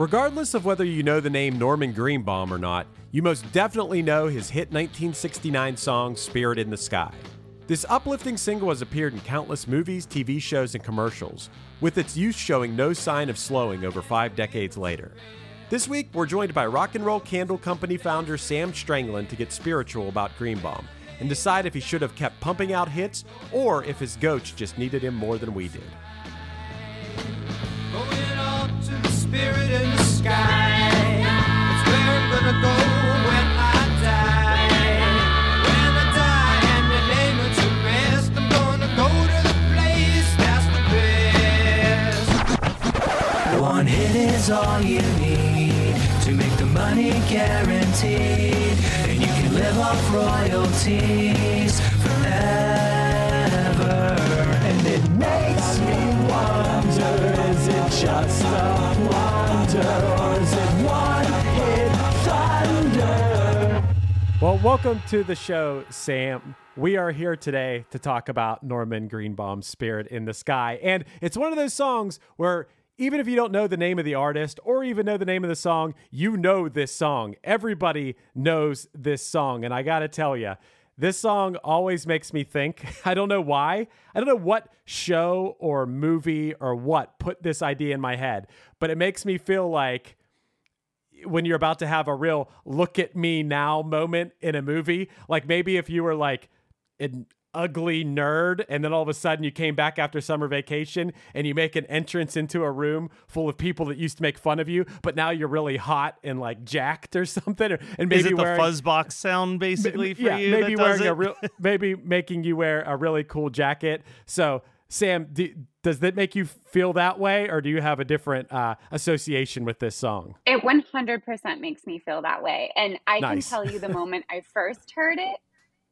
Regardless of whether you know the name Norman Greenbaum or not, you most definitely know his hit 1969 song Spirit in the Sky. This uplifting single has appeared in countless movies, TV shows, and commercials, with its use showing no sign of slowing over five decades later. This week, we're joined by Rock and Roll Candle Company founder Sam Strangeland to get spiritual about Greenbaum and decide if he should have kept pumping out hits or if his goats just needed him more than we did. Spirit they lay me to go when I die. When I die and the name of the rest, I'm gonna go to the place that's the best. One hit is all you need to make the money guaranteed, and you can live off royalties makes me wonder: is it just a wonder, or is it one hit thunder? Well, welcome to the show, Sam. We are here today to talk about Norman Greenbaum's Spirit in the Sky. And it's one of those songs where even if you don't know the name of the artist or even know the name of the song, you know this song. Everybody knows this song. And I got to tell you, this song always makes me think. I don't know why. I don't know what show or movie or what put this idea in my head, but it makes me feel like when you're about to have a real look at me now moment in a movie. Like maybe if you were like an ugly nerd and then all of a sudden you came back after summer vacation and you make an entrance into a room full of people that used to make fun of you, but now you're really hot and like jacked or something. Or, and maybe Is it the wearing, fuzzbox sound basically for yeah, you? maybe that does wearing a real, maybe making you wear a really cool jacket. So Sam, do, does that make you feel that way, or do you have a different uh, association with this song? It 100% makes me feel that way. And I Nice. can tell you the moment I first heard it,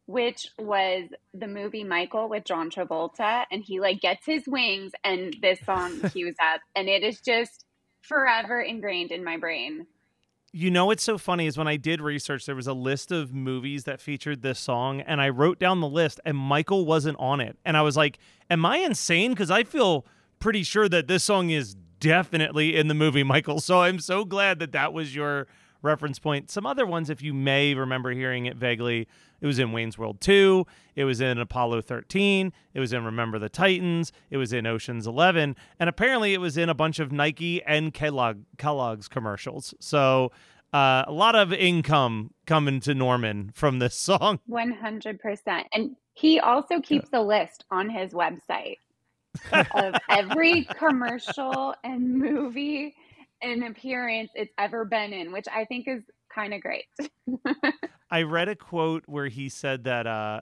which was the movie Michael with John Travolta. And he like gets his wings and this song cues up. And it is just forever ingrained in my brain. You know what's so funny is when I did research, there was a list of movies that featured this song, and I wrote down the list, and Michael wasn't on it. And I was like, Am I insane? Because I feel pretty sure that this song is definitely in the movie Michael. So I'm so glad that that was your reference point. Some other ones, if you may remember hearing it vaguely, it was in Wayne's World 2, it was in Apollo 13, it was in Remember the Titans, it was in Ocean's 11, and apparently it was in a bunch of Nike and Kellogg, Kellogg's commercials. So uh, a lot of income coming to Norman from this song. 100%. And he also keeps a list on his website of every commercial and movie and appearance it's ever been in, which I think is kind of great. I read a quote where he said that uh,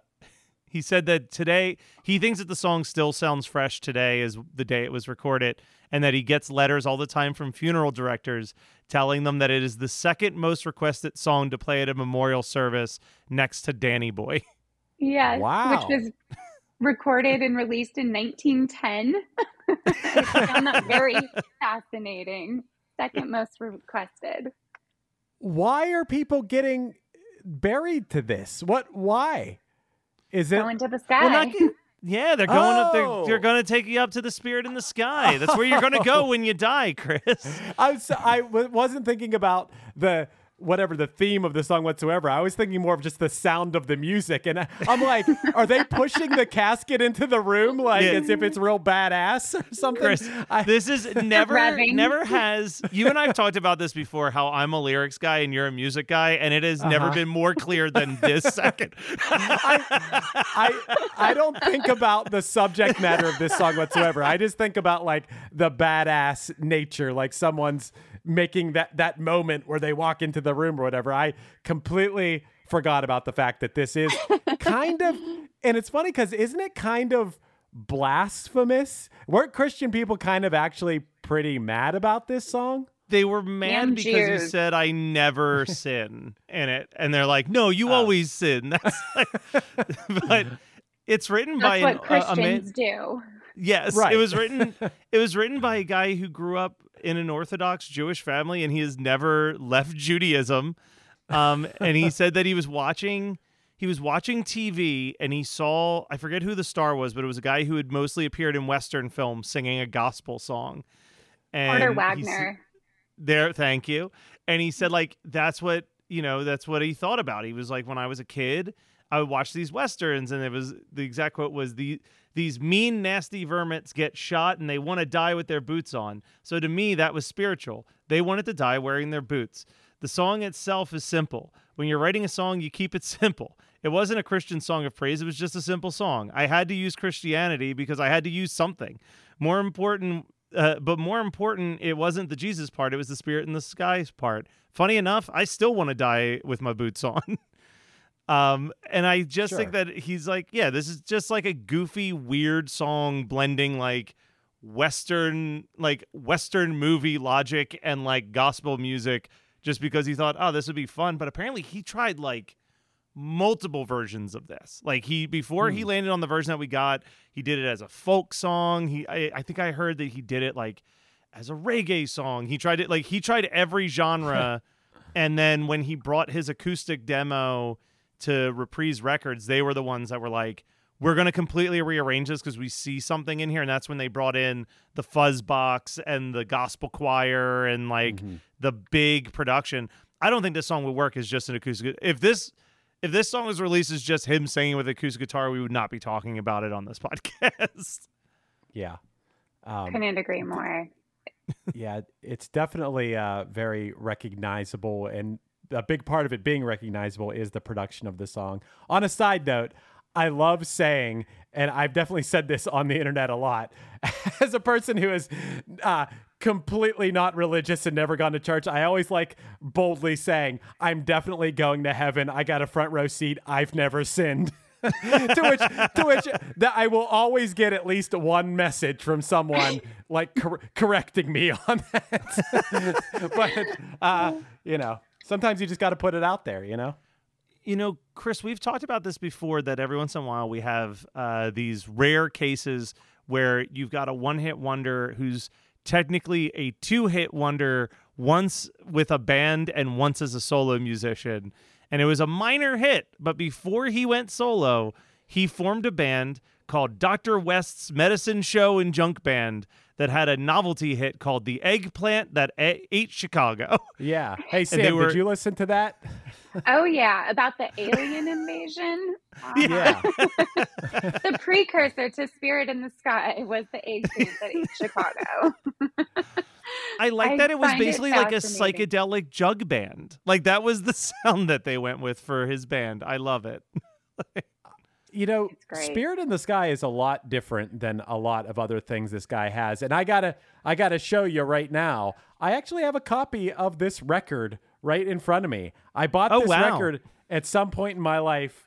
he said that today he thinks that the song still sounds fresh today as the day it was recorded, and that he gets letters all the time from funeral directors telling them that it is the second most requested song to play at a memorial service next to Danny Boy. yes. Wow. Which was recorded and released in 1910. I found that very fascinating. Second most requested. Why are people getting buried to this? What? Why? Is it? Going to the sky. Well, not, yeah, they're going up. They're, Oh. they're going to take you up to the spirit in the sky. That's where you're going to go when you die, Chris. I was I w- wasn't thinking about the whatever the theme of the song whatsoever. I was thinking more of just the sound of the music, and I- I'm like, are they pushing the casket into the room like Yeah. as if it's real badass or something? Chris, I- this is never, never has. You and I have talked about this before. How I'm a lyrics guy and you're a music guy, and it has never Uh-huh. been more clear than this second. I I don't think about the subject matter of this song whatsoever. I just think about like the badass nature, like someone's making that that moment where they walk into the room or whatever. I completely forgot about the fact that this is kind of and it's funny cuz isn't it kind of blasphemous? Weren't Christian people kind of actually pretty mad about this song? They were mad Damn because you Jews. said I never sin in it, and they're like, "No, you Oh. always sin." That's like, but it's written by That's an, what a- a man- Christians do. Yes, Right. it was written. it was written by a guy who grew up in an Orthodox Jewish family, and he has never left Judaism. Um, and he said that he was watching. He was watching TV and he saw I forget who the star was, but it was a guy who had mostly appeared in Western films singing a gospel song. And Porter Wagoner. there thank you and he said like that's what you know that's what he thought about he was like when i was a kid i would watch these westerns and it was the exact quote was the these mean nasty vermins get shot and they want to die with their boots on. So to me that was spiritual. They wanted to die wearing their boots. The song itself is simple. When you're writing a song you keep it simple. It wasn't a christian song of praise. It was just a simple song. I had to use christianity because i had to use something. More important uh, but more important, it wasn't the Jesus part; it was the spirit in the skies part. Funny enough, I still want to die with my boots on. Um, and I just think that he's like, yeah, this is just like a goofy, weird song blending like Western, like Western movie logic and like gospel music, just because he thought, oh, this would be fun. But apparently, he tried like multiple versions of this. Like he before he landed on the version that we got, he did it as a folk song. He I, I think I heard that he did it like as a reggae song. He tried it like he tried every genre and then when he brought his acoustic demo to Reprise Records, they were the ones that were like we're going to completely rearrange this because we see something in here and that's when they brought in the fuzz box and the gospel choir and like the big production. I don't think this song would work as just an acoustic. If this if this song was released as just him singing with acoustic guitar, we would not be talking about it on this podcast. Yeah. Um, Couldn't agree more. yeah, it's definitely uh, very recognizable, and a big part of it being recognizable is the production of the song. On a side note, I love saying, and I've definitely said this on the internet a lot, as a person who is uh, completely not religious and never gone to church, I always like boldly saying, "I'm definitely going to heaven. I got a front row seat. I've never sinned." to which to which that I will always get at least one message from someone like cor- correcting me on that. but uh, you know, sometimes you just got to put it out there. You know. You know, Chris, we've talked about this before that every once in a while we have uh, these rare cases where you've got a one hit wonder who's technically a two hit wonder once with a band and once as a solo musician. And it was a minor hit, but before he went solo, he formed a band called Dr. West's Medicine Show and Junk Band that had a novelty hit called "The Eggplant That A- Ate Chicago." Yeah. Hey they Sam, were- did you listen to that? Oh yeah, about the alien invasion. Uh, Yeah. the precursor to Spirit in the Sky was the eggplant that ate Chicago. I like I that it was find it basically like a psychedelic jug band. Like that was the sound that they went with for his band. I love it. You know, Spirit in the Sky is a lot different than a lot of other things this guy has. And I gotta I gotta show you right now. I actually have a copy of this record right in front of me. I bought Oh, this wow. record at some point in my life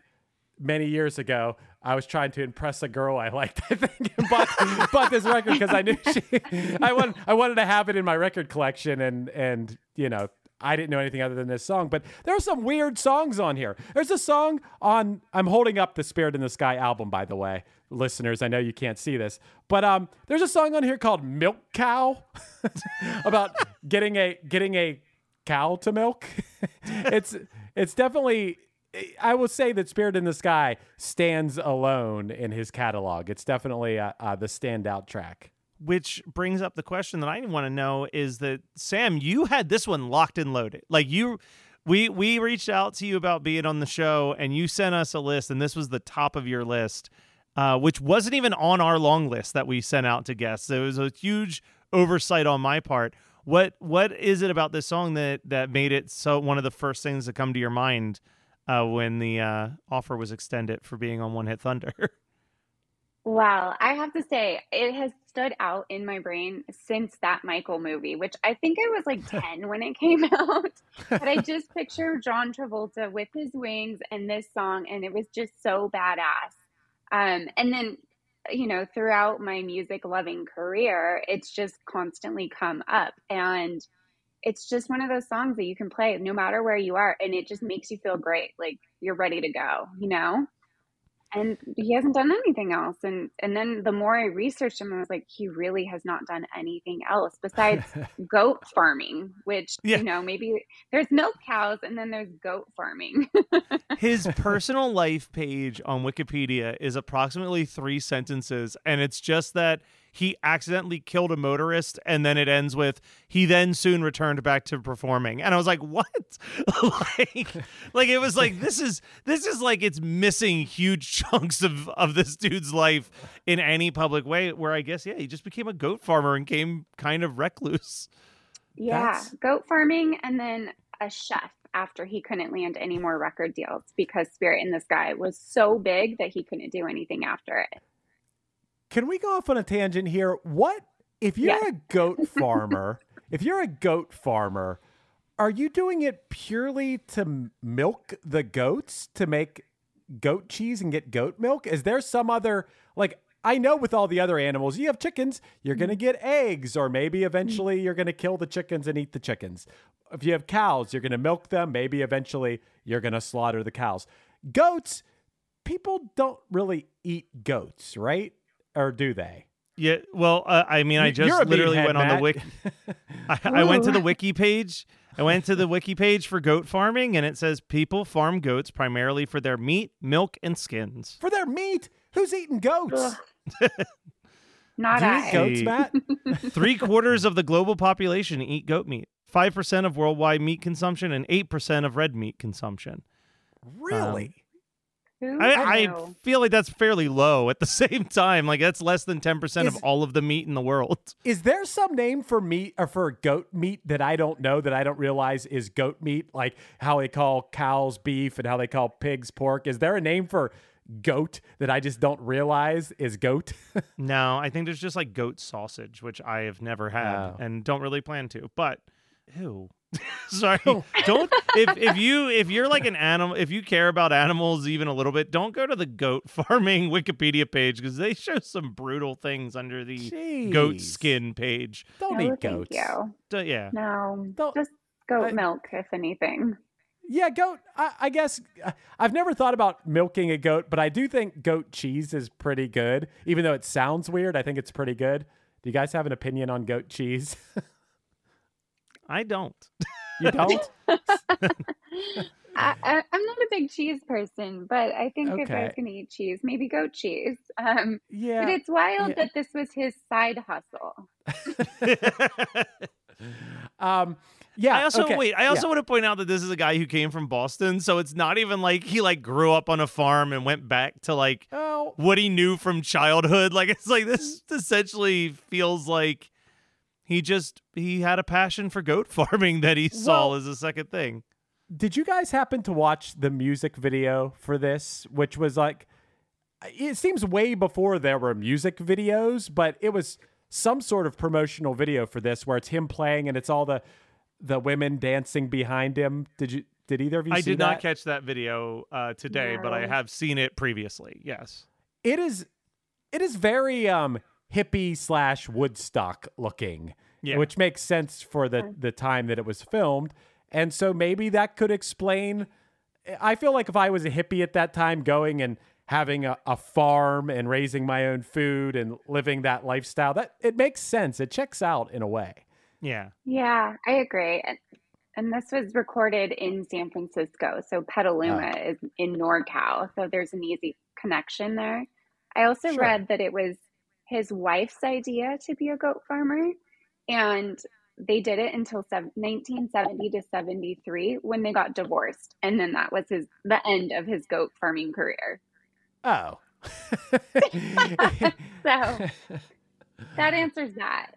many years ago. I was trying to impress a girl I liked, I think, and bought, bought this record because I knew she I wanted I wanted to have it in my record collection and and you know I didn't know anything other than this song, but there are some weird songs on here. There's a song on I'm holding up the Spirit in the Sky album, by the way, listeners. I know you can't see this, but um, there's a song on here called Milk Cow about getting a getting a cow to milk. it's it's definitely I will say that Spirit in the Sky stands alone in his catalog. It's definitely uh, uh, the standout track. Which brings up the question that I want to know is that Sam, you had this one locked and loaded. Like you we we reached out to you about being on the show and you sent us a list and this was the top of your list. Uh, which wasn't even on our long list that we sent out to guests. So It was a huge oversight on my part. What what is it about this song that that made it so one of the first things to come to your mind uh, when the uh, offer was extended for being on One Hit Thunder? Wow, I have to say, it has stood out in my brain since that Michael movie, which I think I was like 10 when it came out. But I just picture John Travolta with his wings and this song, and it was just so badass. Um, and then, you know, throughout my music loving career, it's just constantly come up. And it's just one of those songs that you can play no matter where you are, and it just makes you feel great. Like you're ready to go, you know? And he hasn't done anything else and and then the more i researched him i was like he really has not done anything else besides goat farming which Yeah. you know maybe there's milk cows and then there's goat farming His personal life page on Wikipedia is approximately three sentences, and it's just that he accidentally killed a motorist, and then it ends with he then soon returned back to performing. And I was like, what? like, like it was like this is this is like it's missing huge chunks of of this dude's life in any public way. Where I guess yeah, he just became a goat farmer and came kind of recluse. yeah That's- goat farming and then a chef after he couldn't land any more record deals because spirit in the sky was so big that he couldn't do anything after it Can we go off on a tangent here? What if you're Yes. a goat farmer? if you're a goat farmer, are you doing it purely to milk the goats to make goat cheese and get goat milk? Is there some other like I know with all the other animals, you have chickens, you're going to mm-hmm. get eggs or maybe mm-hmm. eventually you're going to kill the chickens and eat the chickens. If you have cows, you're going to milk them, maybe eventually you're going to slaughter the cows. Goats, people don't really eat goats, right? Or do they? Yeah, well, uh, I mean, I just literally went on the wiki. I, I went to the wiki page. I went to the wiki page for goat farming, and it says people farm goats primarily for their meat, milk, and skins. For their meat? Who's eating goats? not Do you I. eat goats, Matt? Three quarters of the global population eat goat meat. Five percent of worldwide meat consumption, and eight percent of red meat consumption. Really? Who I, I feel like that's fairly low. At the same time, like that's less than ten percent of all of the meat in the world. Is there some name for meat or for goat meat that I don't know that I don't realize is goat meat? Like how they call cows beef and how they call pigs pork. Is there a name for goat that I just don't realize is goat? No, I think there's just like goat sausage, which I have never had Oh. and don't really plan to. But ew. Sorry. Don't if if you if you're like an animal if you care about animals even a little bit, don't go to the goat farming Wikipedia page because they show some brutal things under the goat skin page. Don't no, eat thank goats. you. D- yeah. No, Don't- just goat I- milk, if anything. Yeah, goat. I, I guess uh, I've never thought about milking a goat, but I do think goat cheese is pretty good. Even though it sounds weird, I think it's pretty good. Do you guys have an opinion on goat cheese? I don't. you don't? I, I, I'm not a big cheese person, but I think if I Okay. was going to eat cheese, maybe goat cheese. Um, Yeah. but it's wild yeah. that this was his side hustle. um, yeah. I also okay, wait. I also yeah. want to point out that this is a guy who came from Boston, so it's not even like he like grew up on a farm and went back to like Oh, what he knew from childhood. Like it's like this essentially feels like he just he had a passion for goat farming that he saw Well- as a second thing. did you guys happen to watch the music video for this, which was like, it seems way before there were music videos, but it was some sort of promotional video for this where it's him playing and it's all the the women dancing behind him. Did you? Did either of you I see did that? not catch that video uh, today, but I have seen it previously. Yes. it is it is very um hippie slash woodstock looking Yeah. which makes sense for the the time that it was filmed and so maybe that could explain i feel like if i was a hippie at that time going and having a, a farm and raising my own food and living that lifestyle that it makes sense it checks out in a way Yeah. Yeah, I agree. And, and this was recorded in San Francisco. So Petaluma Ah. is in NorCal. So there's an easy connection there. I also Sure. read that it was his wife's idea to be a goat farmer. And they did it until 1970 to 73 when they got divorced. And then that was his the end of his goat farming career. oh So that answers that.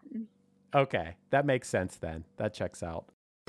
okay that makes sense then that checks out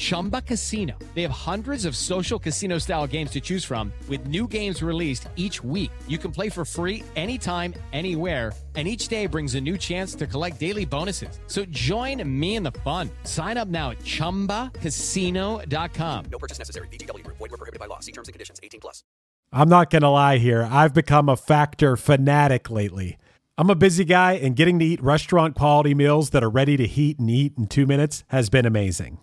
Chumba Casino. They have hundreds of social casino style games to choose from, with new games released each week. You can play for free anytime, anywhere. And each day brings a new chance to collect daily bonuses. So join me in the fun. Sign up now at chumbacasino.com. No purchase necessary. VGW Group. Void were prohibited by law. See terms and conditions. 18 plus. I'm not going to lie here. I've become a factor fanatic lately. I'm a busy guy, and getting to eat restaurant quality meals that are ready to heat and eat in two minutes has been amazing.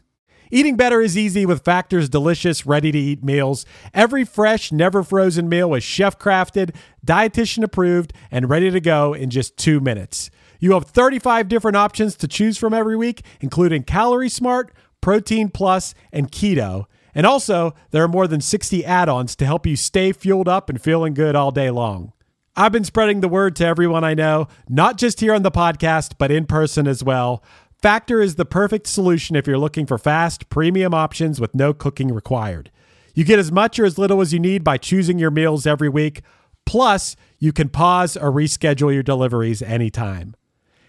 Eating better is easy with Factor's delicious, ready to eat meals. Every fresh, never frozen meal is chef crafted, dietitian approved, and ready to go in just two minutes. You have 35 different options to choose from every week, including Calorie Smart, Protein Plus, and Keto. And also, there are more than 60 add ons to help you stay fueled up and feeling good all day long. I've been spreading the word to everyone I know, not just here on the podcast, but in person as well. Factor is the perfect solution if you're looking for fast, premium options with no cooking required. You get as much or as little as you need by choosing your meals every week. Plus, you can pause or reschedule your deliveries anytime.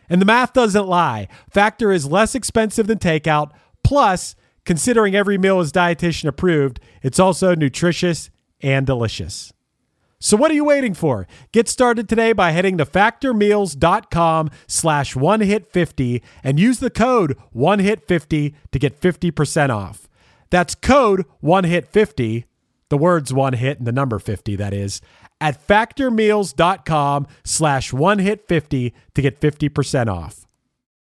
And the math doesn't lie. Factor is less expensive than takeout. Plus, considering every meal is dietitian approved, it's also nutritious and delicious. So what are you waiting for? Get started today by heading to factormeals.com slash one hit 50 and use the code one hit 50 to get 50% off. That's code one hit 50, the words one hit and the number 50 that is, at factormeals.com slash one hit 50 to get 50% off.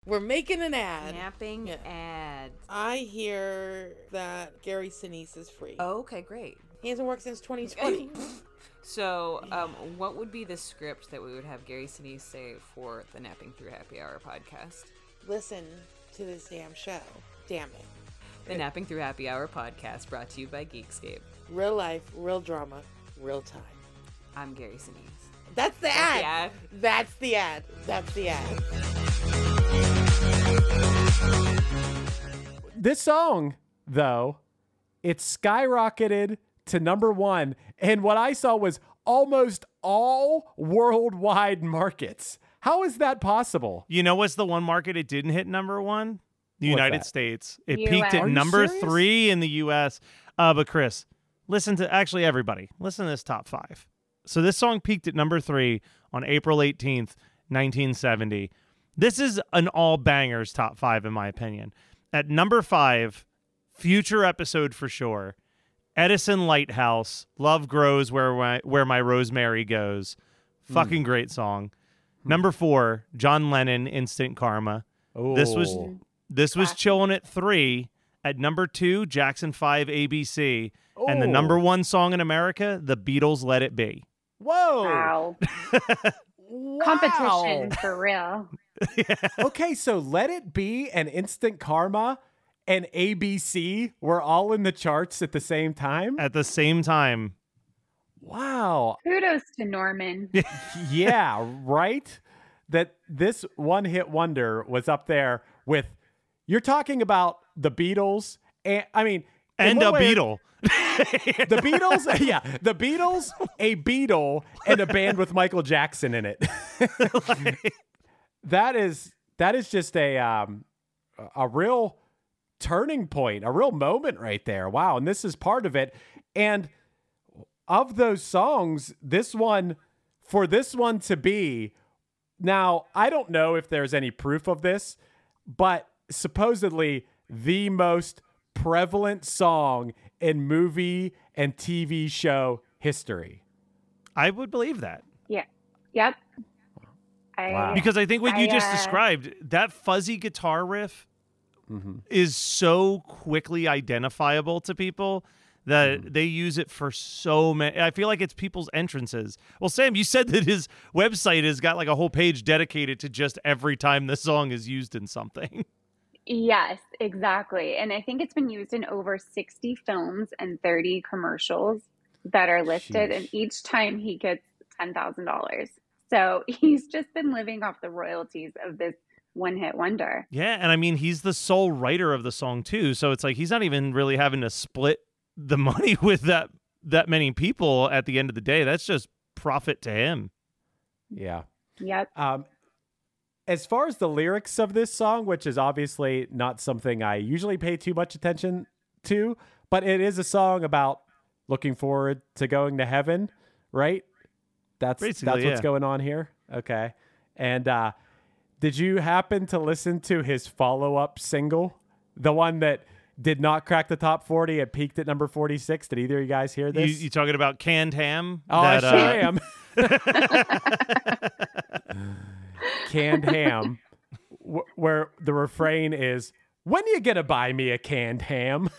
We're making an ad. Napping Yeah. ad. I hear that Gary Sinise is free. Oh, okay, great. He hasn't worked since 2020. So, um, what would be the script that we would have Gary Sinise say for the Napping Through Happy Hour podcast? Listen to this damn show. Damn it. The Napping Through Happy Hour podcast brought to you by Geekscape. Real life, real drama, real time. I'm Gary Sinise. That's the That's ad. the ad. That's the ad. That's the ad. This song, though, it skyrocketed to number one. And what I saw was almost all worldwide markets. How is that possible? You know what's the one market it didn't hit number one? The What's United that? States. It US. peaked at number serious? three in the U.S. Uh, but Chris, listen to actually everybody. Listen to this top five. So this song peaked at number three on April 18th, 1970. This is an all bangers top five, in my opinion. At number five, future episode for sure. Edison Lighthouse, Love Grows Where My, Where My Rosemary Goes. Fucking hmm. great song. Hmm. Number four, John Lennon, Instant Karma. This was Oh. this was chilling at three. At number two, Jackson Five ABC, and the number Oh. one song in America, The Beatles' "Let It Be." Whoa. Wow. Wow. Competition for real. okay, so Let It Be and Instant Karma and ABC were all in the charts at the same time? At the same time, Wow. Kudos to Norman. yeah, right? That this one hit wonder was up there with you're talking about the Beatles and I mean in and one a way or- Beetle. The Beatles, yeah, the Beatles, a Beatle, and a band with Michael Jackson in it. that is that is just a um a real turning point, a real moment right there. Wow, and this is part of it. And of those songs, this one for this one to be now, I don't know if there's any proof of this, but supposedly the most prevalent song in movie and TV show history. I would believe that. Yeah. Yep. I, Wow. Because I think what you just uh, described, that fuzzy guitar riff Mm-hmm. is so quickly identifiable to people that Mm-hmm. they use it for so many. I feel like it's people's entrances. Well, Sam, you said that his website has got like a whole page dedicated to just every time the song is used in something. Yes, exactly. And I think it's been used in over 60 films and 30 commercials that are listed. And each time he gets $10,000. So he's just been living off the royalties of this one hit wonder. Yeah, and I mean he's the sole writer of the song too, so it's like he's not even really having to split the money with that that many people at the end of the day. That's just profit to him. Yeah. Yep. Um, as far as the lyrics of this song, which is obviously not something I usually pay too much attention to, but it is a song about looking forward to going to heaven, right? That's Basically, that's what's yeah. going on here. Okay. And uh, did you happen to listen to his follow-up single, the one that did not crack the top 40 It peaked at number 46? Did either of you guys hear You, this? you talking about canned ham? Oh, that, I sure uh, am. canned ham, wh- where the refrain is, "When are you gonna buy me a canned ham?"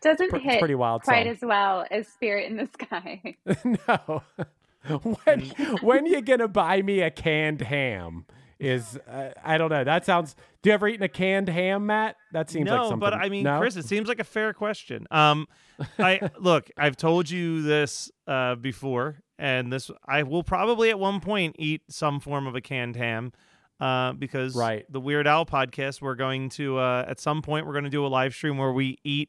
Doesn't Pr- it's hit pretty wild quite song. as well as Spirit in the Sky. no. when when you gonna buy me a canned ham? Is uh, I don't know. That sounds. Do you ever eaten a canned ham, Matt? That seems no, like something. No, but I mean, no? Chris, it seems like a fair question. Um, I look, I've told you this uh, before, and this I will probably at one point eat some form of a canned ham, uh, because Right. the Weird Al podcast, we're going to uh, at some point we're going to do a live stream where we eat.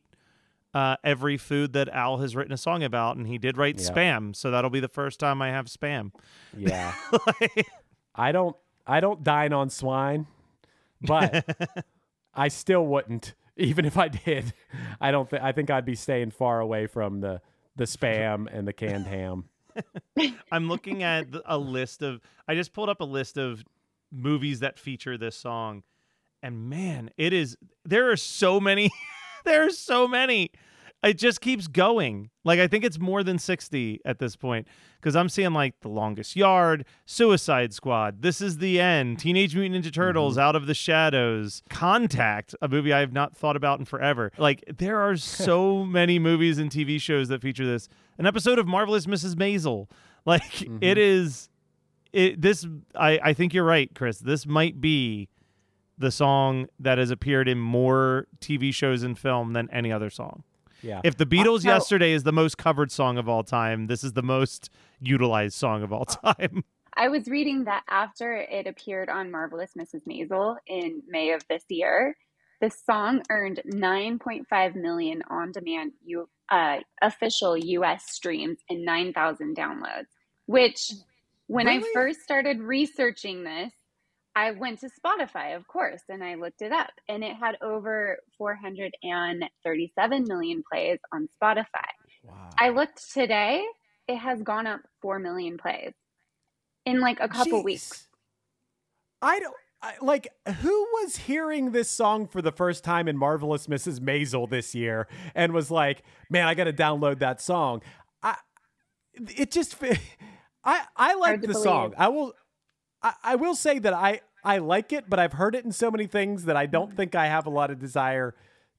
Uh, every food that Al has written a song about, and he did write Yeah. spam, so that'll be the first time I have spam. Yeah. I don't I don't dine on swine, but I still wouldn't even if I did. I don't think I think I'd be staying far away from the the spam and the canned ham. I'm looking at a list of. I just pulled up a list of movies that feature this song, and man, it is. There are so many. there are so many. It just keeps going. Like I think it's more than sixty at this point because I'm seeing like The Longest Yard, Suicide Squad, This Is the End, Teenage Mutant Ninja mm-hmm. Turtles, Out of the Shadows, Contact, a movie I have not thought about in forever. Like there are so many movies and TV shows that feature this. An episode of Marvelous Mrs. Maisel. Like it mm-hmm. is it this I I think you're right, Chris. This might be the song that has appeared in more TV shows and film than any other song. Yeah. If the Beatles now- yesterday is the most covered song of all time, this is the most utilized song of all time. I was reading that after it appeared on Marvelous Mrs. Maisel in May of this year, the song earned 9.5 million on-demand U, uh, official U.S. streams and 9,000 downloads. Which, when I first started researching this, I went to Spotify, of course, and I looked it up, and it had over 437 million plays on Spotify. wow. I looked today; it has gone up four million plays in like a couple Jeez. weeks. I don't I, like who was hearing this song for the first time in Marvelous Mrs. Maisel this year and was like, "Man, I got to download that song." I it just I I like the believe. song. I will I, I will say that I I like it, but I've heard it in so many things that I don't think I have a lot of desire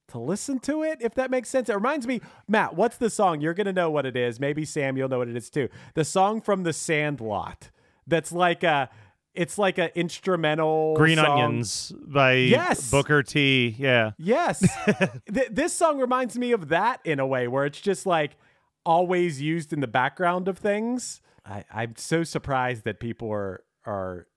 to listen to it, if that makes sense. It reminds me, Matt, what's the song? You're gonna know what it is. Maybe Sam, you'll know what it is too. The song from the Sandlot. That's like a it's like an instrumental Green song. Onions by Yes. Booker T. Yeah. Yes. Th- this song reminds me of that in a way where it's just like always used in the background of things. I, I'm so surprised that people are are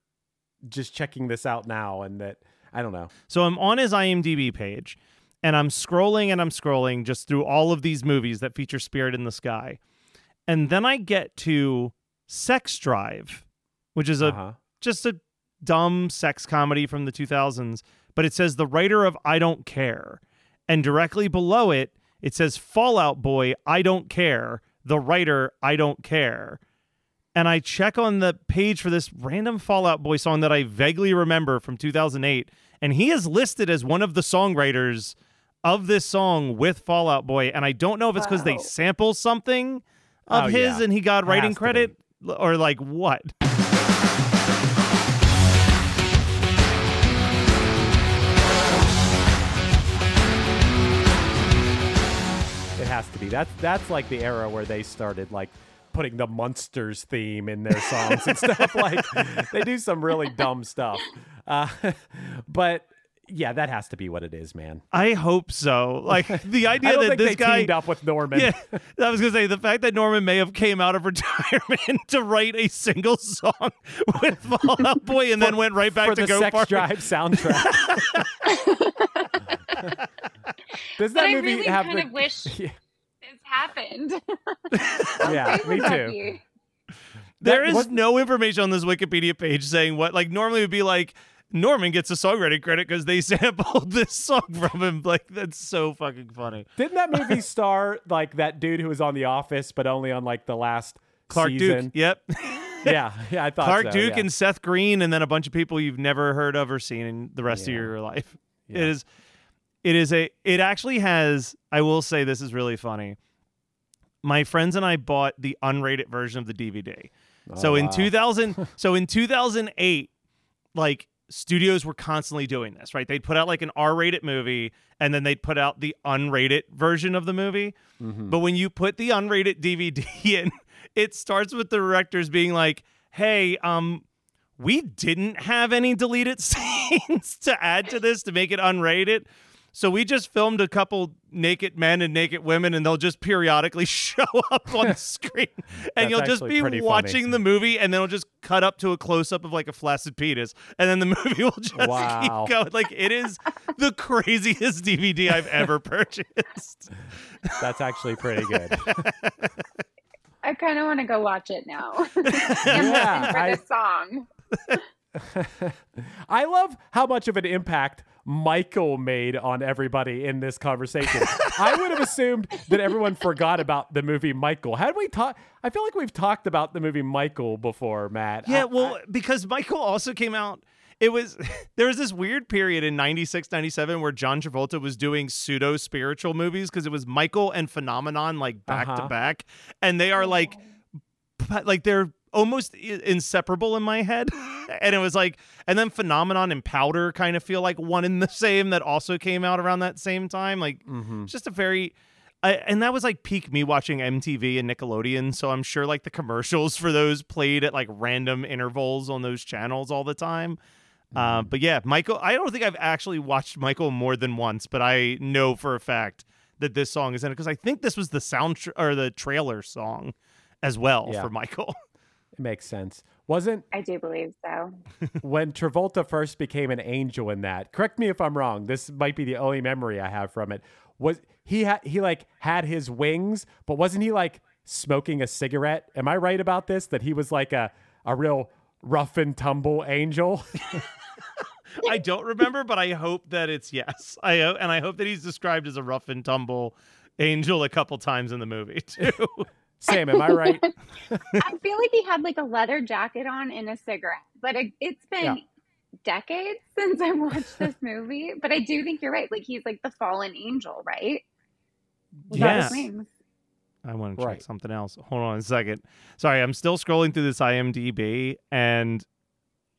just checking this out now and that I don't know. So I'm on his IMDb page and I'm scrolling and I'm scrolling just through all of these movies that feature Spirit in the Sky. And then I get to Sex Drive, which is a Uh-huh. just a dumb sex comedy from the 2000s, but it says the writer of I Don't Care. And directly below it, it says Fall Out Boy, I Don't Care, the writer, I Don't Care. And I check on the page for this random Fall Out Boy song that I vaguely remember from 2008. And he is listed as one of the songwriters of this song with Fall Out Boy. And I don't know if it's because they sample something of Oh, his yeah. and he got writing credit or like what. It has to be. That's that's like the era where they started like putting the Munsters theme in their songs and stuff. Like they do some really dumb stuff. Uh, but yeah, that has to be what it is, man. I hope so. Like the idea I don't that think this they guy teamed up with Norman. Yeah, I was gonna say the fact that Norman may have came out of retirement to write a single song with Fall Out Boy and then went right back for to the Go Sex Farm. Drive soundtrack. Does But that I movie really have kind the? of wish Yeah. This happened. yeah, me too. be- There That is was- no information on this Wikipedia page saying what. Like normally it would be like Norman gets a songwriting credit because they sampled this song from him. Like that's so fucking funny. Didn't that movie star like that dude who was on The Office, but only on like the last Clark season? Duke. Yep. Yeah, yeah, I thought Clark so, Duke yeah. and Seth Green, and then a bunch of people you've never heard of or seen in the rest Yeah. of your life. Yeah. It is, it is a, it actually has. I will say this is really funny. My friends and I bought the unrated version of the DVD. so Oh, in wow. 2000, so in 2008, like studios were constantly doing this, right? They'd put out like an R-rated movie, and then they'd put out the unrated version of the movie. Mm-hmm. But when you put the unrated DVD in, it starts with the directors being like, "Hey, um, we didn't have any deleted scenes to add to this to make it unrated." So we just filmed a couple naked men and naked women, and they'll just periodically show up on the screen, and you'll just be pretty funny. watching the movie, and then it'll just cut up to a close up of like a flaccid penis, and then the movie will just Wow. keep going. Like it is the craziest DVD I've ever purchased. That's actually pretty good. I kind of want to go watch it now. Yeah, listen for I- this song. I love how much of an impact Michael made on everybody in this conversation. I would have assumed that everyone forgot about the movie Michael. Had we talked? I feel like we've talked about the movie Michael before, Matt. Yeah, I- well, because Michael also came out. It was there was this weird period in 96, 97 where John Travolta was doing pseudo spiritual movies because it was Michael and Phenomenon like back to Uh-huh. back, and they are like, like they're almost inseparable in my head. and it was like, and then Phenomenon and Powder kind of feel like one in the same that also came out around that same time. Like, Mhm. it's just a very I, and that was like peak me watching MTV and Nickelodeon. So I'm sure like the commercials for those played at like random intervals on those channels all the time. Uh, but yeah, Michael, I don't think I've actually watched Michael more than once, but I know for a fact that this song is in it because I think this was the sound or the trailer song as well Yeah. for Michael. it makes sense. Wasn't I do believe so. when Travolta first became an angel in that. Correct me if I'm wrong. This might be the only memory I have from it. Was he had he like had his wings, but wasn't he like smoking a cigarette? Am I right about this? That he was like a a real rough and tumble angel. I don't remember, but I hope that it's yes. I and I hope that he's described as a rough and tumble angel a couple times in the movie too. Sam, am I right? I feel like he had like a leather jacket on and a cigarette, but it, it's been Yeah. decades since I watched this movie. But I do think you're right. Like he's like the fallen angel, right? Without his Yes. wings. I want to check Right. something else. Hold on a second. Sorry, I'm still scrolling through this IMDb, and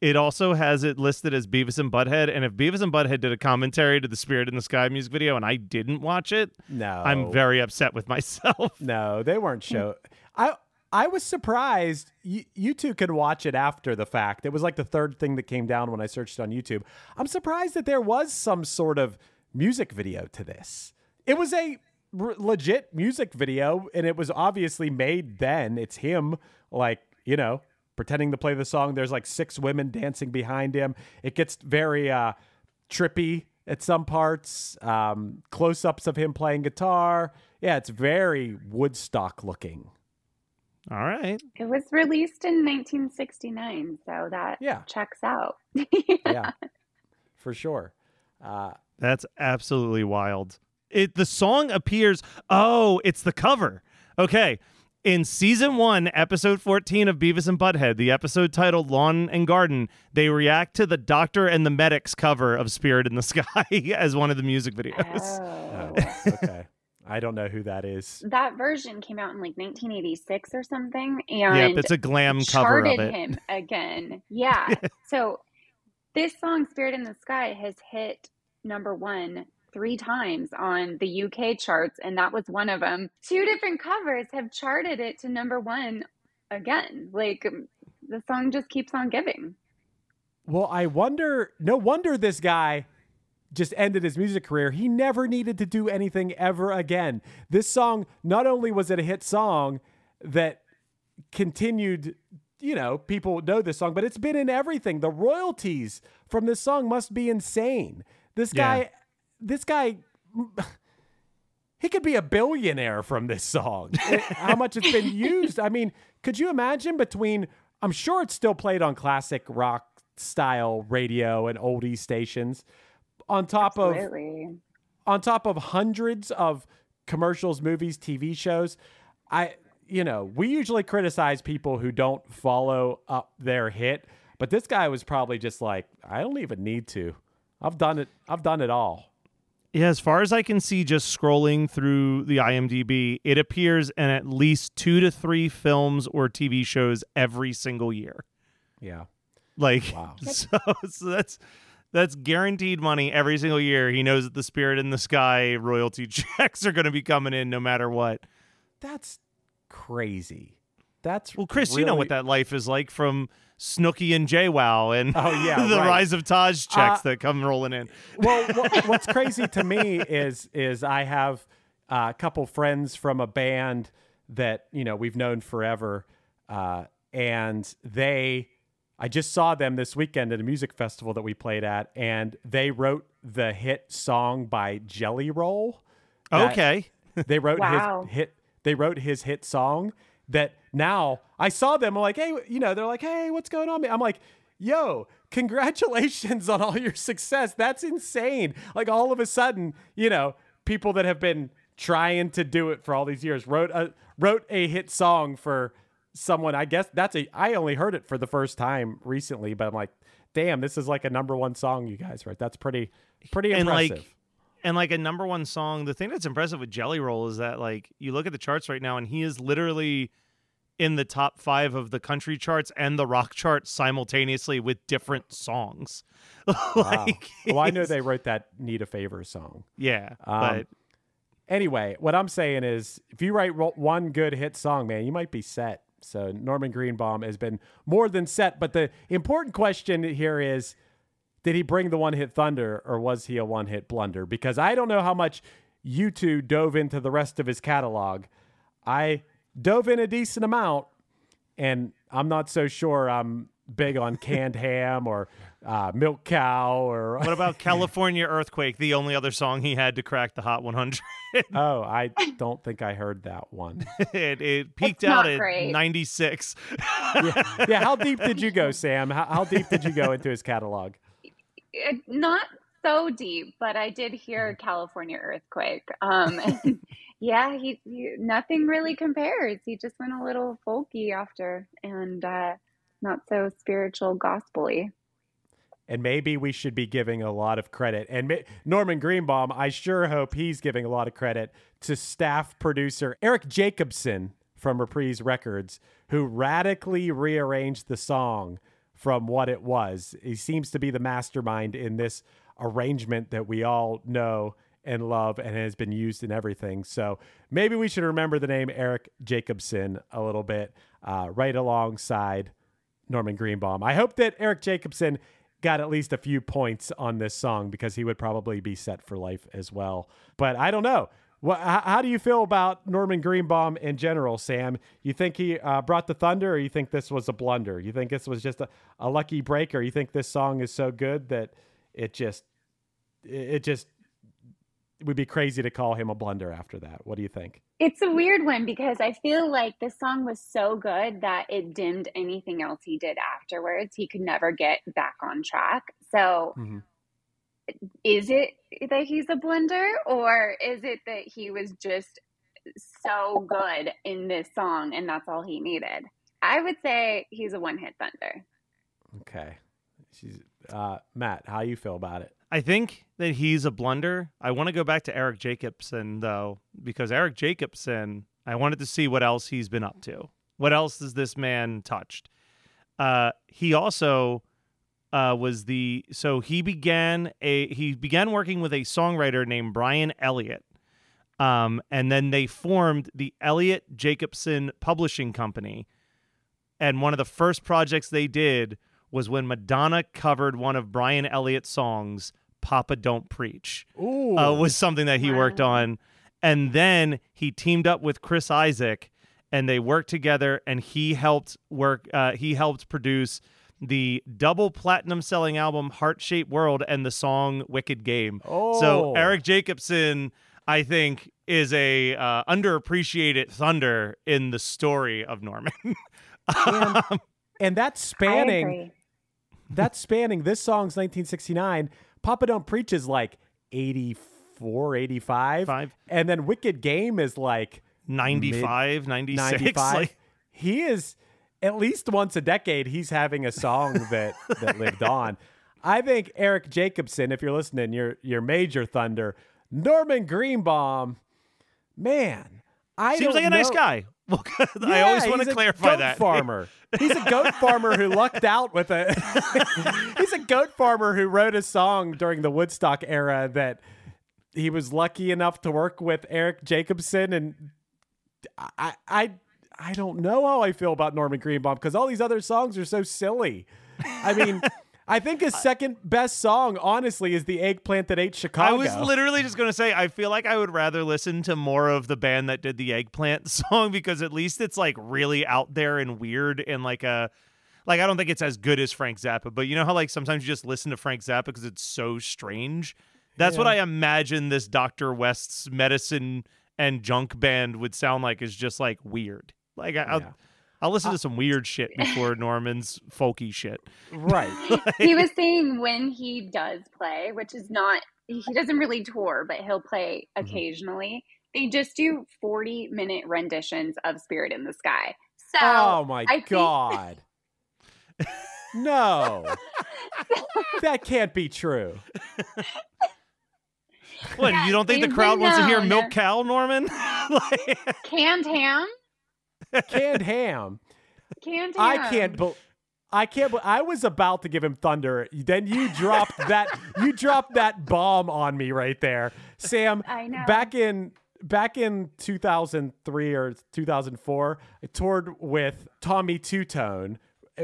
it also has it listed as Beavis and Butthead. And if Beavis and Butthead did a commentary to the Spirit in the Sky music video and I didn't watch it, No, I'm very upset with myself. No, they weren't show. I I was surprised. You, you two could watch it after the fact. It was like the third thing that came down when I searched on YouTube. I'm surprised that there was some sort of music video to this. It was a r- legit music video, and it was obviously made then. It's him, like you know, pretending to play the song. There's like six women dancing behind him. It gets very uh, trippy at some parts. Um, close ups of him playing guitar. Yeah, it's very Woodstock looking. All right. It was released in 1969, so that Yeah. checks out. Yeah, for sure. Uh, That's absolutely wild. It the song appears. Oh, it's the cover. Okay. In season one, episode 14 of Beavis and Butthead, the episode titled Lawn and Garden, they react to the Doctor and the Medics cover of Spirit in the Sky as one of the music videos. Oh. oh, okay. I don't know who that is. that version came out in like 1986 or something, and Yep, it's a glam cover of it. him again. Yeah. so this song, "Spirit in the Sky," has hit number one three times on the UK charts, and that was one of them. Two different covers have charted it to number one again. Like um, the song just keeps on giving. Well, I wonder. No wonder this guy just ended his music career. He never needed to do anything ever again. This song, not only was it a hit song that continued, you know, people know this song, but it's been in everything. The royalties from this song must be insane. This Yeah. This guy. He could be a billionaire from this song. How much it's been used. I mean, could you imagine between I'm sure it's still played on classic rock style radio and oldie stations on top of on top of hundreds of commercials, movies, TV shows. I you know, we usually criticize people who don't follow up their hit, but this guy was probably just like, I don't even need to. I've done it. I've done it all. Yeah, as far as I can see, just scrolling through the IMDb, it appears in at least two to three films or TV shows every single year. Yeah. Like, Wow. so, so that's that's guaranteed money every single year. He knows that the Spirit in the Sky royalty checks are going to be coming in no matter what. That's crazy. That's Well, Chris, you know what that life is like from Snooki and JWoww and Oh, yeah, the right. Rise of Taj checks Uh, that come rolling in. well, what's crazy to me is is I have uh, a couple friends from a band that you know we've known forever, uh, and they. I just saw them this weekend at a music festival that we played at, and they wrote the hit song by Jelly Roll. Okay. They wrote Wow. his hit. They wrote his hit song that now I saw them. I'm like, hey, you know, they're like, hey, what's going on? I'm like, yo, congratulations on all your success. That's insane. Like all of a sudden, you know, people that have been trying to do it for all these years wrote a wrote a hit song for someone. I guess that's a. I only heard it for the first time recently, but I'm like, damn, this is like a number one song you guys wrote. That's pretty pretty And, like, impressive. and like a number one song the thing that's impressive with jelly roll is that like you look at the charts right now and he is literally in the top five of the country charts and the rock charts simultaneously with different songs Wow. well, I know they wrote that "Need a Favor" song. yeah Um, but Anyway, what I'm saying is, if you write one good hit song, man, you might be set. So Norman Greenbaum has been more than set. But the important question here is, did he bring the one hit thunder or was he a one hit blunder? Because I don't know how much you two dove into the rest of his catalog. I dove in a decent amount, and I'm not so sure I'm big on canned ham or uh, milk cow or what about california earthquake the only other song he had to crack the hot 100 oh i don't think i heard that one it, it peaked out not at great. 96 yeah, yeah how deep did you go sam how, how deep did you go into his catalog It- not so deep, but I did hear Mm-hmm. California earthquake. Um, and yeah, he, he nothing really compares. He just went a little folky after, and uh, not so spiritual, gospely. and maybe we should be giving a lot of credit and ma- norman greenbaum i sure hope he's giving a lot of credit to staff producer erik jacobsen from reprise records who radically rearranged the song from what it was. He seems to be the mastermind in this arrangement that we all know and love and has been used in everything. So maybe we should remember the name Erik Jacobsen a little bit, uh, right alongside Norman Greenbaum. I hope that Erik Jacobsen got at least a few points on this song because he would probably be set for life as well. But I don't know. How do you feel about Norman Greenbaum in general, Samm? You think he uh, brought the thunder, or you think this was a blunder? You think this was just a, a lucky break, or you think this song is so good that it just it just would be crazy to call him a blunder after that? What do you think? It's a weird one because I feel like this song was so good that it dimmed anything else he did afterwards. He could never get back on track. So Mhm. is it that he's a blunder or is it that he was just so good in this song and that's all he needed? I would say he's a one hit thunder. Okay, she's uh, Matt. How you feel about it? I think that he's a blunder. I want to go back to Erik Jacobsen though, because Erik Jacobsen, I wanted to see what else he's been up to. What else has this man touched? Uh, he also uh, was the so he began a he began working with a songwriter named Brian Elliott, um, and then they formed the Elliott Jacobsen Publishing Company. And one of the first projects they did was when Madonna covered one of Brian Elliott's songs, "Papa Don't Preach." Ooh, uh, was something that he worked on. And then he teamed up with Chris Isaak and they worked together and he helped work uh, he helped produce the double platinum selling album Heart Shaped World and the song Wicked Game. Oh. So Erik Jacobsen I think is a uh, underappreciated thunder in the story of Norman. and, and that's spanning agree. That's spanning this song's 1969 papa don't preach is like 84 85 Five. and then wicked game is like 95, 96 95 like he is at least once a decade he's having a song that that lived on i think erik jacobsen if you're listening your your major thunder norman greenbaum man i seems like a nice guy. Well, I always want to a clarify goat that. farmer. He's a goat farmer who lucked out with a. he's a goat farmer who wrote a song during the Woodstock era that he was lucky enough to work with Erik Jacobsen, and I, I, I don't know how I feel about Norman Greenbaum because all these other songs are so silly. I mean. I think his second best song, honestly, is the eggplant that ate Chicago. I was literally just going to say, I feel like I would rather listen to more of the band that did the eggplant song because at least it's like really out there and weird and like a. Like I don't think it's as good as Frank Zappa, but you know how like sometimes you just listen to Frank Zappa because it's so strange. That's what I imagine this Dr. West's medicine and junk band would sound like is just like weird. Like I, Yeah. I'll listen to some weird shit before Norman's folky shit. right. he was saying when he does play, which is not, he doesn't really tour, but he'll play Mm-hmm. occasionally. They just do 40 minute renditions of Spirit in the Sky. So, Oh my I think- god. no. that can't be true. What, Yeah, you don't think the crowd wants to hear known. Milk Cow, Norman? Like- canned ham, Canned ham. canned ham. I can't bel I can't. Be- I was about to give him thunder. Then you dropped that. You dropped that bomb on me right there, Samm. I know. Back in back in 2003 or 2004, I toured with Tommy Tutone,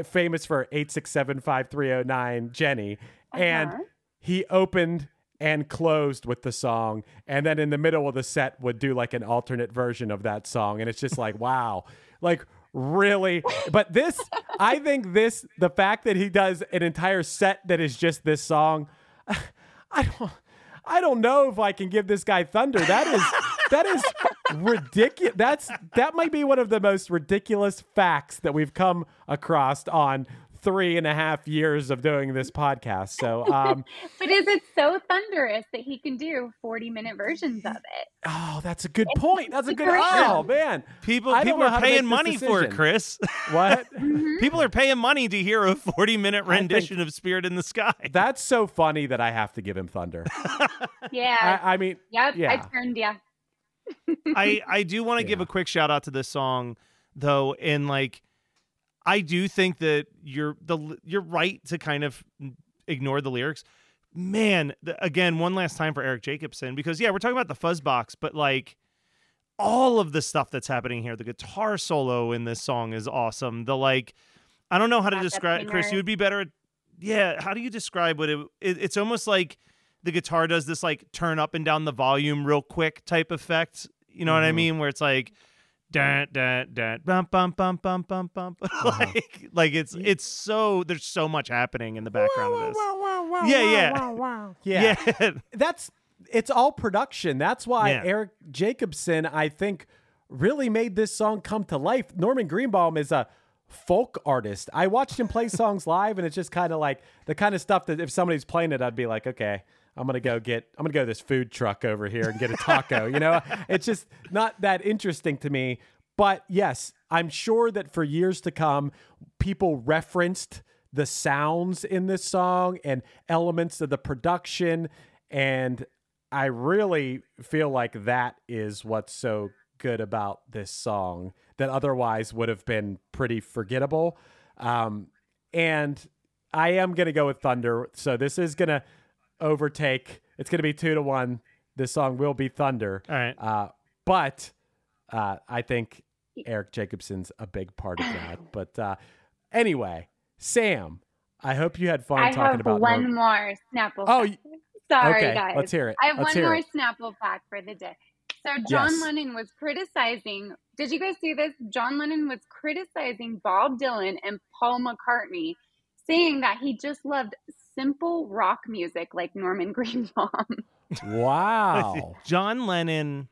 famous for eight six seven five three zero nine Jenny, and Uh-huh. he opened and closed with the song. And then in the middle of the set would do like an alternate version of that song. And it's just like wow. Like really? But this i think this the fact that he does an entire set that is just this song i don't i don't know if i can give this guy thunder. That is that is ridiculous that's that might be one of the most ridiculous facts that we've come across on three and a half years of doing this podcast so um But is it so thunderous that he can do 40 minute versions of it? Oh, that's a good point. That's a good. great. Oh man, People I people are paying make this money for it. Chris. what? people are paying money to hear a 40 minute rendition of Spirit in the Sky. That's so funny that I have to give him thunder. Yeah. I, I mean, yep. yeah. I turned yeah. I I do want to give a quick shout out to this song though in like I do think that you're the you're right to kind of ignore the lyrics. Man, the, again, one last time for Erik Jacobsen because yeah, we're talking about the fuzz box, but like all of the stuff that's happening here, the guitar solo in this song is awesome. The like, I don't know how to Backup describe. Chris, you would be better. At, yeah, how do you describe what it, it? It's almost like the guitar does this like turn up and down the volume real quick type effect. You know what I Mhm. mean? Where it's like. Dun, dun, dun, bum, bum, bum, bum, bum, bum. Uh-huh. like, like it's it's so there's so much happening in the background of this. Yeah, yeah. Yeah. Yeah. That's it's all production. That's why Yeah. Erik Jacobsen, I think, really made this song come to life. Norman Greenbaum is a folk artist. I watched him play songs live, and it's just kind of like the kind of stuff that if somebody's playing it, I'd be like, okay, I'm gonna go get, I'm gonna go to this food truck over here and get a taco. you know, it's just not that interesting to me. But yes, I'm sure that for years to come, people referenced the sounds in this song and elements of the production. And I really feel like that is what's so good about this song that otherwise would have been pretty forgettable. Um, and I am going to go with Thunder. So this is going to overtake, it's going to be two to one. This song will be Thunder. All right. Uh, but uh, I think Erik Jacobsen's a big part of that. But uh, anyway, Samm, I hope you had fun I talking have about one Norm- more Snapple. Oh, fact. y- sorry, okay, guys. let's hear it. I have Let's one more it. Snapple fact for the day. So John Yes. Lennon was criticizing. Did you guys see this? John Lennon was criticizing Bob Dylan and Paul McCartney, saying that he just loved simple rock music like Norman Greenbaum. Wow. John Lennon.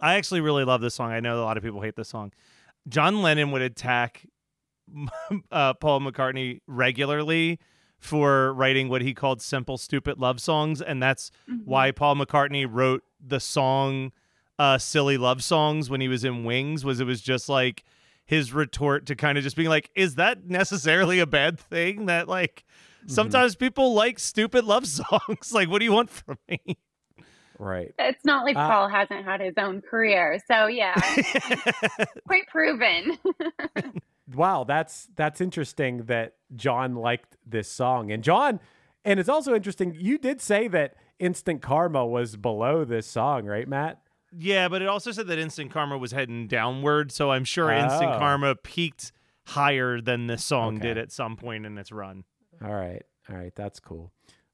I actually really love this song. I know a lot of people hate this song. John Lennon would attack uh, Paul McCartney regularly for writing what he called simple, stupid love songs, and that's why Paul McCartney wrote the song uh, "Silly Love Songs" when he was in Wings. Was it was just like his retort to kind of just being like, "Is that necessarily a bad thing? That like." Sometimes people like stupid love songs. like, what do you want from me? right. It's not like Uh, Paul hasn't had his own career. So yeah, quite proven. Wow, that's that's interesting that John liked this song. And John, and it's also interesting you did say that Instant Karma was below this song, right, Matt? Yeah, but it also said that Instant Karma was heading downward, so I'm sure Instant Oh. Karma peaked higher than this song Okay. did at some point in its run. All right. All right, that's cool.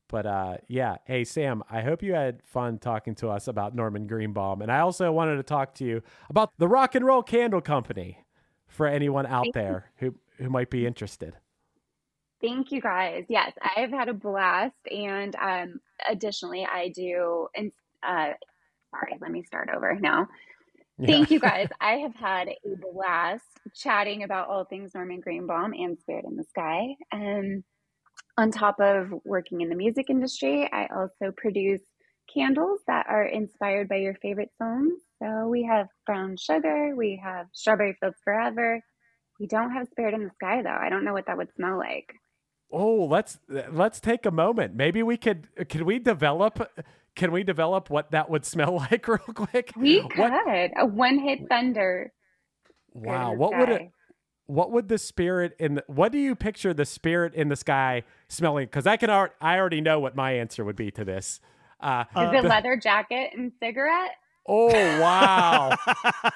But uh yeah, hey Samm, I hope you had fun talking to us about Norman Greenbaum. And I also wanted to talk to you about the Rock and Roll Candle Company for anyone out Thank you. there who who might be interested. Thank you guys. Yes, I've had a blast. And um, additionally, I do, and uh, sorry, let me start over now. Thank you guys. I have had a blast chatting about all things Norman Greenbaum and Spirit in the Sky. Um, on top of working in the music industry, I also produce candles that are inspired by your favorite songs. So we have Brown Sugar, we have Strawberry Fields Forever. We don't have Spirit in the Sky though. I don't know what that would smell like. Oh, let's let's take a moment. Maybe we could can we develop can we develop what that would smell like real quick? We What- could a one hit thunder. Wow, what would it Sky. What would the spirit in the, what do you picture the spirit in the sky smelling because i can al- i already know what my answer would be to this uh, Is it the- leather jacket and cigarette? oh wow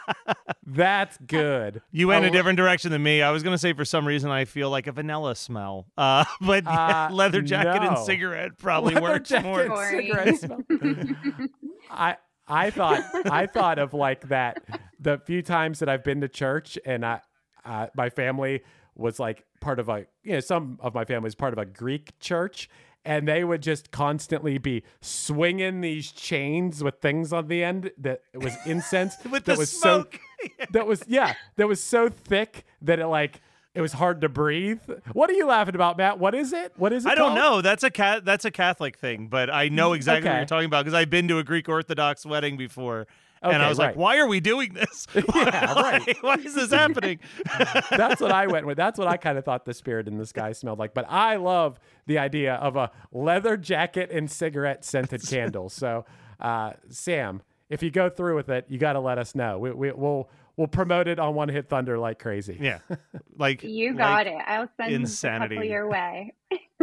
that's good You went Oh, a different direction than me. I was gonna say for some reason I feel like a vanilla smell, uh, but yeah, Uh, leather jacket and cigarette probably Leather works jacket more. and cigarette smell. i i thought i thought of like that the few times that i've been to church and i uh, my family was like part of a you know some of my family is part of a greek church and they would just constantly be swinging these chains with things on the end that it was incense With that the was smoke. so that was yeah that was so thick that it like it was hard to breathe what are you laughing about matt what is it what is it I don't called? know. That's a cat. That's a Catholic thing, but I know exactly what you're talking about because I've been to a Greek Orthodox wedding before, and I was right. like, "Why are we doing this? Yeah, right. Why- Why is this happening?" That's what I went with. That's what I kind of thought the spirit in the sky smelled like. But I love the idea of a leather jacket and cigarette scented candle. So, uh, Samm, if you go through with it, you got to let us know. We, we, we'll we'll promote it on One Hit Thunder like crazy. Yeah, like You like- got it. I'll send insanity. a couple your way.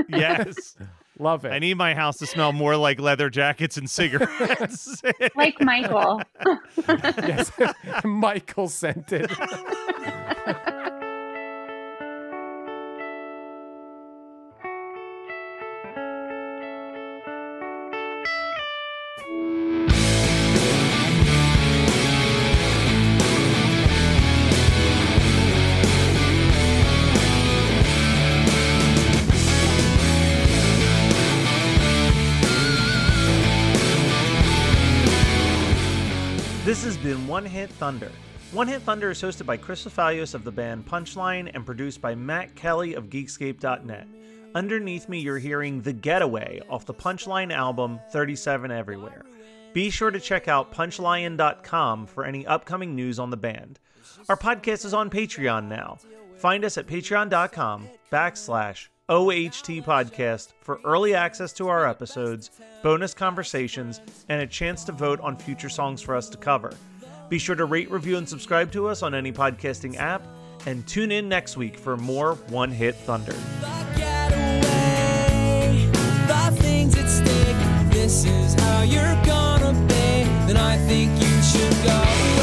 Yes, Love it. I need my house to smell more like leather jackets and cigarettes. like Michael. yes, Michael scented. One Hit Thunder. One Hit Thunder is hosted by Chris Fafalios of the band Punchline and produced by Matt Kelly of Geekscape.net. Underneath me, you're hearing The Getaway off the Punchline album 37 Everywhere. Be sure to check out punchlion.com for any upcoming news on the band. Our podcast is on Patreon now. Find us at patreon.com backslash OHT podcast for early access to our episodes, bonus conversations, and a chance to vote on future songs for us to cover. Be sure to rate, review, and subscribe to us on any podcasting app, and tune in next week for more One Hit Thunder. This is how you're gonna be. Then I think you should go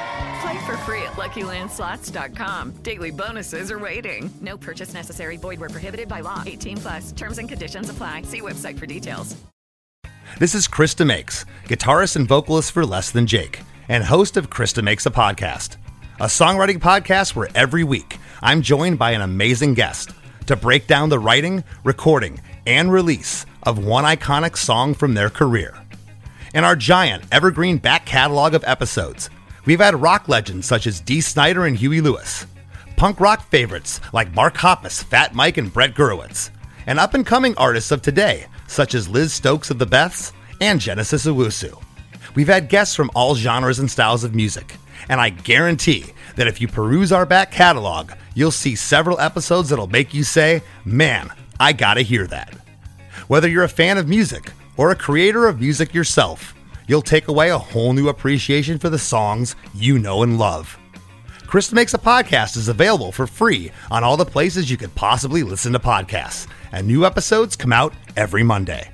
Play for free at LuckyLandSlots.com. Daily bonuses are waiting. No purchase necessary. Void where prohibited by law. 18 plus. Terms and conditions apply. See website for details. This is Chris DeMakes, guitarist and vocalist for Less Than Jake, and host of Chris DeMakes a Podcast, a songwriting podcast where every week I'm joined by an amazing guest to break down the writing, recording, and release of one iconic song from their career. In our giant evergreen back catalog of episodes, we've had rock legends such as Dee Snider and Huey Lewis, punk rock favorites like Mark Hoppus, Fat Mike, and Brett Gurewitz, and up and coming artists of today such as Liz Stokes of the Beths and Genesis Owusu. We've had guests from all genres and styles of music, and I guarantee that if you peruse our back catalog, you'll see several episodes that'll make you say, Man, I gotta hear that. Whether you're a fan of music or a creator of music yourself, you'll take away a whole new appreciation for the songs you know and love. Chris DeMakes a Podcast is available for free on all the places you could possibly listen to podcasts, and new episodes come out every Monday.